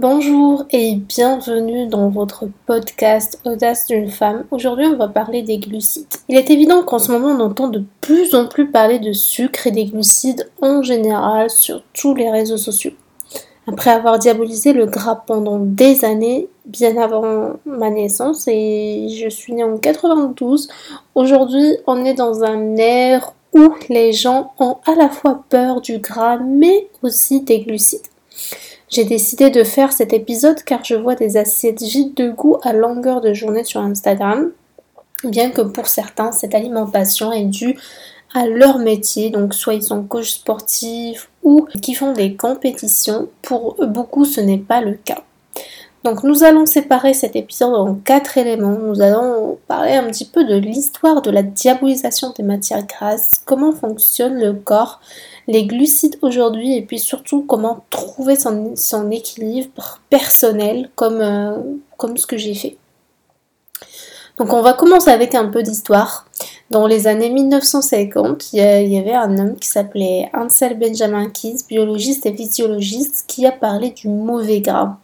Bonjour et bienvenue dans votre podcast Audace d'une femme. Aujourd'hui on va parler des glucides. Il est évident qu'en ce moment on entend de plus en plus parler de sucre et des glucides en général sur tous les réseaux sociaux. Après avoir diabolisé le gras pendant des années, bien avant ma naissance, et je suis née en 92, aujourd'hui on est dans un air où les gens ont à la fois peur du gras mais aussi des glucides. J'ai décidé de faire cet épisode car je vois des assiettes vides de goût à longueur de journée sur Instagram, bien que pour certains cette alimentation est due à leur métier, donc soit ils sont coachs sportifs ou qui font des compétitions, pour beaucoup ce n'est pas le cas. Donc nous allons séparer cet épisode en quatre éléments. Nous allons parler un petit peu de l'histoire de la diabolisation des matières grasses, comment fonctionne le corps, les glucides aujourd'hui et puis surtout comment trouver son, équilibre personnel comme, euh, comme ce que j'ai fait. Donc on va commencer avec un peu d'histoire. Dans les années 1950, il y avait un homme qui s'appelait Ansel Benjamin Keys, biologiste et physiologiste, qui a parlé du mauvais gras.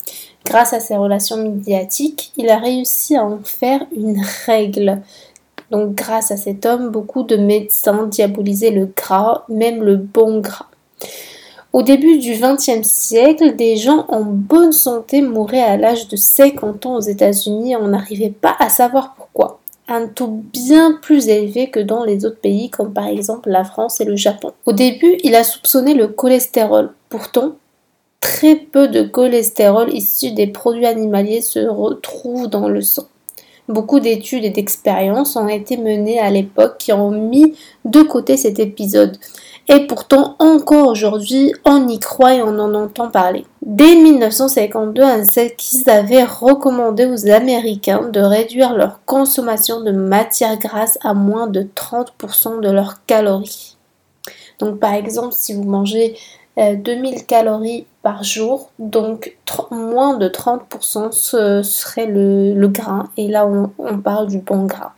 Grâce à ses relations médiatiques, il a réussi à en faire une règle. Donc grâce à cet homme, beaucoup de médecins diabolisaient le gras, même le bon gras. Au début du XXe siècle, des gens en bonne santé mouraient à l'âge de 50 ans aux États-Unis on n'arrivait pas à savoir pourquoi. Un taux bien plus élevé que dans les autres pays comme par exemple la France et le Japon. Au début, il a soupçonné le cholestérol. Pourtant, très peu de cholestérol issu des produits animaliers se retrouve dans le sang. Beaucoup d'études et d'expériences ont été menées à l'époque qui ont mis de côté cet épisode. Et pourtant, encore aujourd'hui, on y croit et on en entend parler. Dès 1952, un qui avait recommandé aux Américains de réduire leur consommation de matières grasses à moins de 30% de leurs calories. Donc par exemple, si vous mangez 2000 euh, calories par jour, donc moins de 30% ce serait le, le gras, et là on, parle du bon gras.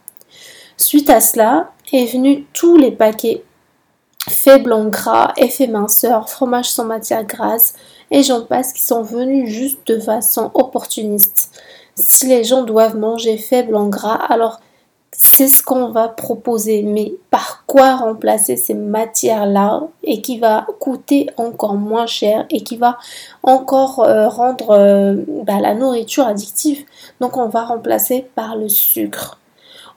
Suite à cela est venu tous les paquets faibles en gras, effet minceur, fromage sans matière grasse, et j'en passe qui sont venus juste de façon opportuniste. Si les gens doivent manger faible en gras, alors c'est ce qu'on va proposer. Mais par quoi remplacer ces matières-là et qui va coûter encore moins cher et qui va encore euh, rendre euh, bah, la nourriture addictive? Donc on va remplacer par le sucre.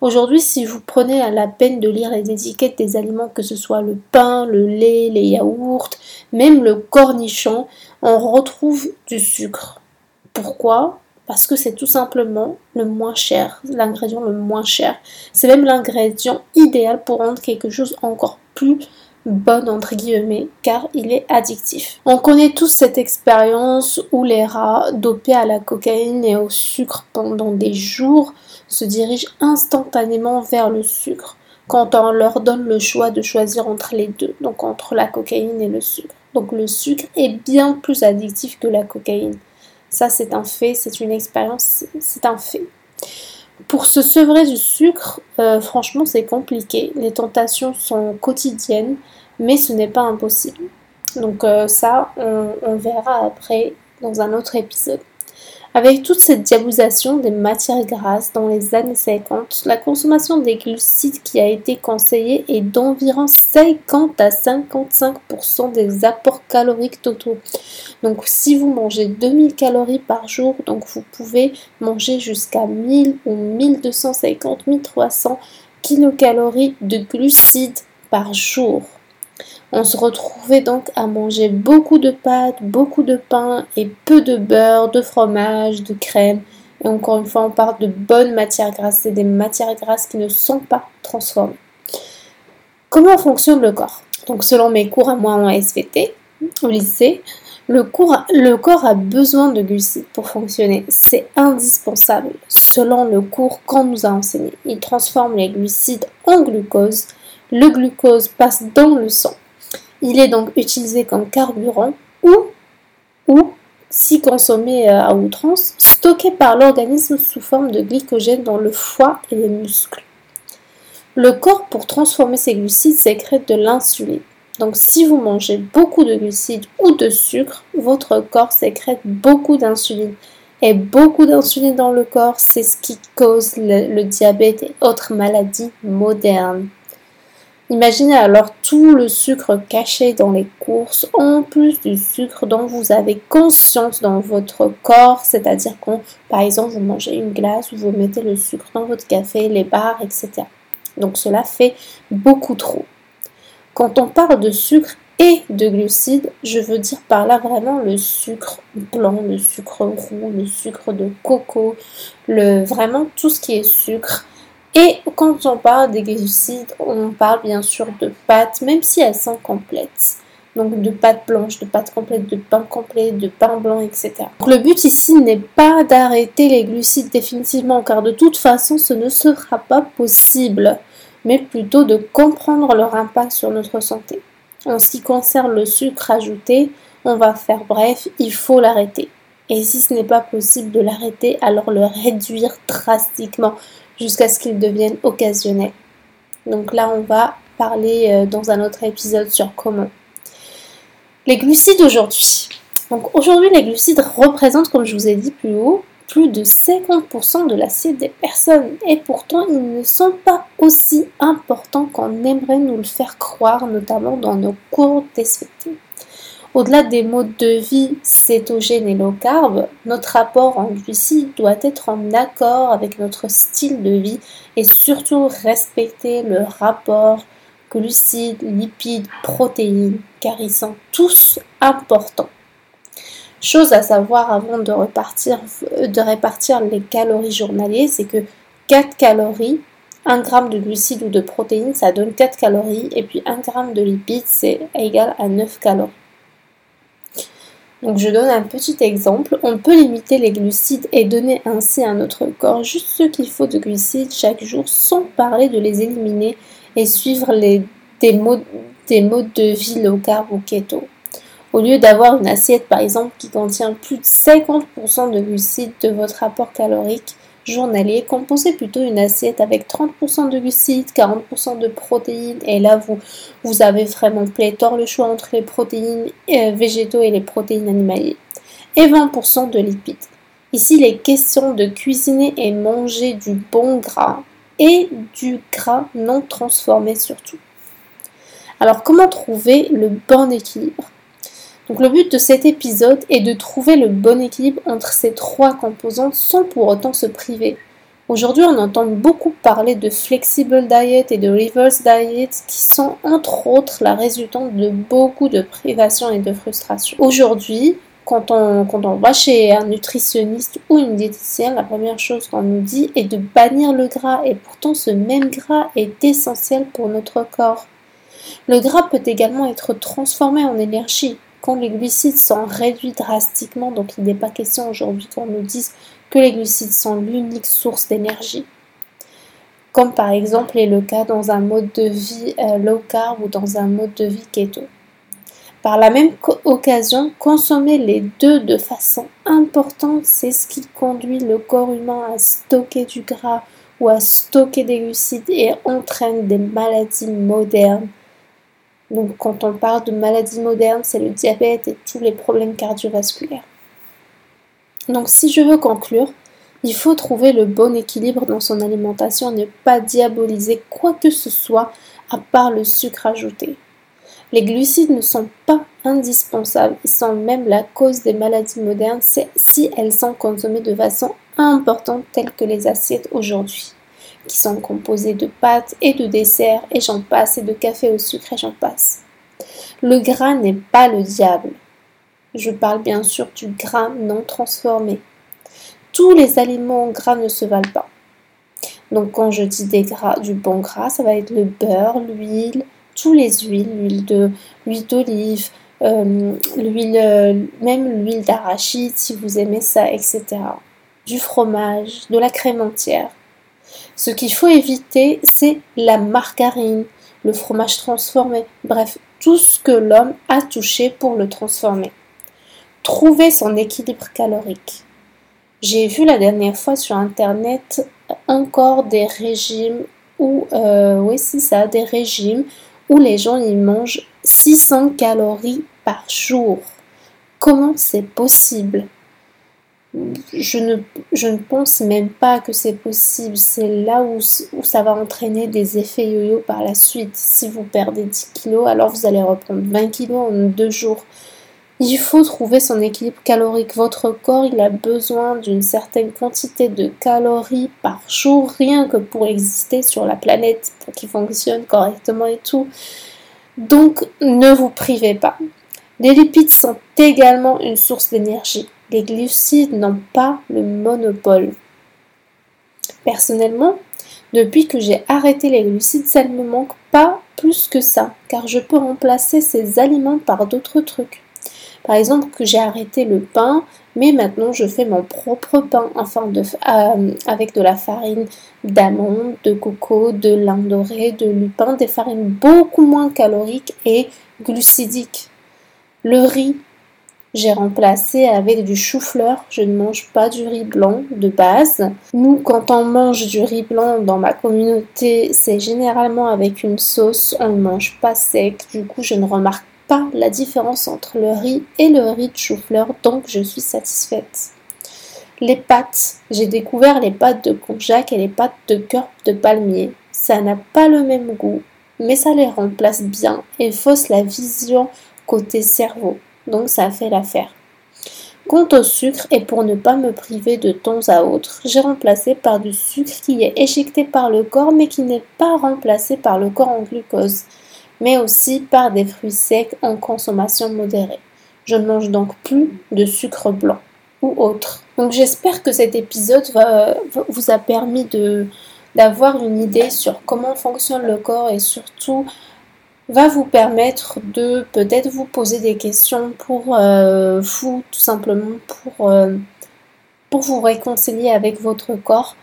Aujourd'hui, si vous prenez la peine de lire les étiquettes des aliments, que ce soit le pain, le lait, les yaourts, même le cornichon, on retrouve du sucre. Pourquoi? Parce que c'est tout simplement le moins cher, l'ingrédient le moins cher. C'est même l'ingrédient idéal pour rendre quelque chose encore plus bon entre guillemets car il est addictif. On connaît tous cette expérience où les rats dopés à la cocaïne et au sucre pendant des jours se dirigent instantanément vers le sucre quand on leur donne le choix de choisir entre les deux, donc entre la cocaïne et le sucre. Donc le sucre est bien plus addictif que la cocaïne. Ça, c'est un fait, c'est une expérience, c'est un fait. Pour se sevrer du sucre, euh, franchement, c'est compliqué. Les tentations sont quotidiennes, mais ce n'est pas impossible. Donc euh, ça, on verra après dans un autre épisode. Avec toute cette diabolisation des matières grasses dans les années 50, la consommation des glucides qui a été conseillée est d'environ 50 à 55% des apports caloriques totaux. Donc si vous mangez 2000 calories par jour, donc vous pouvez manger jusqu'à 1000 ou 1250, 1300 kilocalories de glucides par jour. On se retrouvait donc à manger beaucoup de pâtes, beaucoup de pain et peu de beurre, de fromage, de crème. Et encore une fois, on parle de bonnes matières grasses. C'est des matières grasses qui ne sont pas transformées. Comment fonctionne le corps? Donc selon mes cours à moi en SVT, au lycée, le, le corps a besoin de glucides pour fonctionner. C'est indispensable selon le cours qu'on nous a enseigné. Il transforme les glucides en glucose. Le glucose passe dans le sang il est donc utilisé comme carburant ou, si consommé euh, à outrance, stocké par l'organisme sous forme de glycogène dans le foie et les muscles. Le corps, pour transformer ces glucides, sécrète de l'insuline. Donc si vous mangez beaucoup de glucides ou de sucre, votre corps sécrète beaucoup d'insuline. Et beaucoup d'insuline dans le corps, c'est ce qui cause le, diabète et autres maladies modernes. Imaginez alors tout le sucre caché dans les courses, en plus du sucre dont vous avez conscience dans votre corps, c'est-à-dire quand, par exemple, vous mangez une glace ou vous mettez le sucre dans votre café, les bars, etc. Donc cela fait beaucoup trop. Quand on parle de sucre et de glucides, je veux dire par là vraiment le sucre blanc, le sucre roux, le sucre de coco, le vraiment tout ce qui est sucre. Et quand on parle des glucides, on parle bien sûr de pâtes, même si elles sont complètes. Donc de pâtes blanches, de pâtes complètes, de pain complet, de pain blanc, etc. Le but ici n'est pas d'arrêter les glucides définitivement, car de toute façon ce ne sera pas possible mais plutôt de comprendre leur impact sur notre santé. En ce qui concerne le sucre ajouté, on va faire bref, il faut l'arrêter. Et si ce n'est pas possible de l'arrêter, alors le réduire drastiquement jusqu'à ce qu'il devienne occasionnel. Donc là, on va parler euh, dans un autre épisode sur comment. Les glucides aujourd'hui. Donc aujourd'hui, les glucides représentent, comme je vous ai dit plus haut, plus de 50% de l'assiette des personnes et pourtant ils ne sont pas aussi importants qu'on aimerait nous le faire croire, notamment dans nos cours d'SVT. Au-delà des modes de vie cétogènes et low carb, notre rapport en glucides doit être en accord avec notre style de vie et surtout respecter le rapport glucides, lipides, protéines, car ils sont tous importants. Chose à savoir avant de, repartir, répartir les calories journaliers, c'est que 4 calories, 1 g de glucides ou de protéines, ça donne 4 calories, et puis 1 g de lipides, c'est égal à 9 calories. Donc je donne un petit exemple. On peut limiter les glucides et donner ainsi à notre corps juste ce qu'il faut de glucides chaque jour sans parler de les éliminer et suivre des, modes, des modes de vie low carb ou keto. Au lieu d'avoir une assiette par exemple qui contient plus de 50% de glucides de votre rapport calorique journalier, composez plutôt une assiette avec 30% de glucides, 40% de protéines et là vous, vous avez vraiment pléthore le choix entre les protéines euh, végétaux et les protéines animalières et 20% de lipides. Ici, il est question de cuisiner et manger du bon gras et du gras non transformé surtout. Alors, comment trouver le bon équilibre? Donc le but de cet épisode est de trouver le bon équilibre entre ces trois composantes sans pour autant se priver. Aujourd'hui, on entend beaucoup parler de flexible diet et de reverse diet qui sont entre autres la résultante de beaucoup de privations et de frustrations. Aujourd'hui, quand on, va chez un nutritionniste ou une diététicienne, la première chose qu'on nous dit est de bannir le gras et pourtant ce même gras est essentiel pour notre corps. Le gras peut également être transformé en énergie les glucides sont réduits drastiquement, donc il n'est pas question aujourd'hui qu'on nous dise que les glucides sont l'unique source d'énergie, comme par exemple est le cas dans un mode de vie euh, low carb ou dans un mode de vie keto. Par la même occasion, consommer les deux de façon importante, c'est ce qui conduit le corps humain à stocker du gras ou à stocker des glucides et entraîne des maladies modernes donc quand on parle de maladies modernes, c'est le diabète et tous les problèmes cardiovasculaires. Donc si je veux conclure, il faut trouver le bon équilibre dans son alimentation ne pas diaboliser quoi que ce soit à part le sucre ajouté. Les glucides ne sont pas indispensables, ils sont même la cause des maladies modernes si elles sont consommées de façon importante telles que les assiettes aujourd'hui qui sont composés de pâtes et de desserts et j'en passe, et de café au sucre et j'en passe. Le gras n'est pas le diable. Je parle bien sûr du gras non transformé. Tous les aliments gras ne se valent pas. Donc quand je dis des gras, du bon gras, ça va être le beurre, l'huile, tous les huiles, l'huile d'olive, euh, l'huile, euh, même l'huile d'arachide si vous aimez ça, etc. Du fromage, de la crème entière. Ce qu'il faut éviter, c'est la margarine, le fromage transformé, bref, tout ce que l'homme a touché pour le transformer. Trouver son équilibre calorique. J'ai vu la dernière fois sur internet encore des régimes où, euh, les gens ils mangent 600 calories par jour. Comment c'est possible? Je ne, pense même pas que c'est possible. C'est là où, où, ça va entraîner des effets yo-yo par la suite. Si vous perdez 10 kilos, alors vous allez reprendre 20 kilos en deux jours. Il faut trouver son équilibre calorique. Votre corps, il a besoin d'une certaine quantité de calories par jour, rien que pour exister sur la planète, pour qu'il fonctionne correctement et tout. Donc, ne vous privez pas. Les lipides sont également une source d'énergie. Les glucides n'ont pas le monopole. Personnellement, depuis que j'ai arrêté les glucides, ça ne me manque pas plus que ça, car je peux remplacer ces aliments par d'autres trucs. Par exemple, que j'ai arrêté le pain, mais maintenant je fais mon propre pain enfin euh, avec de la farine d'amande, de coco, de lin doré, de lupin, des farines beaucoup moins caloriques et glucidiques. Le riz, j'ai remplacé avec du chou-fleur. Je ne mange pas du riz blanc de base. Nous, quand on mange du riz blanc dans ma communauté, c'est généralement avec une sauce. On ne mange pas sec. Du coup, je ne remarque pas la différence entre le riz et le riz de chou-fleur, donc je suis satisfaite. Les pâtes, j'ai découvert les pâtes de konjac et les pâtes de cœur de palmier. Ça n'a pas le même goût, mais ça les remplace bien et fausse la vision côté cerveau, donc ça fait l'affaire. Quant au sucre, et pour ne pas me priver de temps à autre, j'ai remplacé par du sucre qui est éjecté par le corps mais qui n'est pas remplacé par le corps en glucose mais aussi par des fruits secs en consommation modérée. Je ne mange donc plus de sucre blanc ou autre. Donc j'espère que cet épisode vous a permis d'avoir une idée sur comment fonctionne le corps et surtout va vous permettre de peut-être vous poser des questions pour euh, vous tout simplement pour, euh, pour vous réconcilier avec votre corps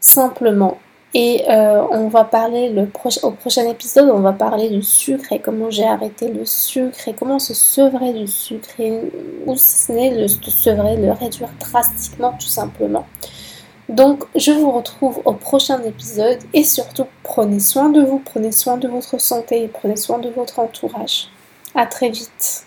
simplement et euh, on va parler le au prochain épisode, on va parler du sucre et comment j'ai arrêté le sucre et comment se sevrer du sucre ou si ce n'est le sevrer, le réduire drastiquement tout simplement. Donc je vous retrouve au prochain épisode et surtout prenez soin de vous, prenez soin de votre santé et prenez soin de votre entourage. À très vite.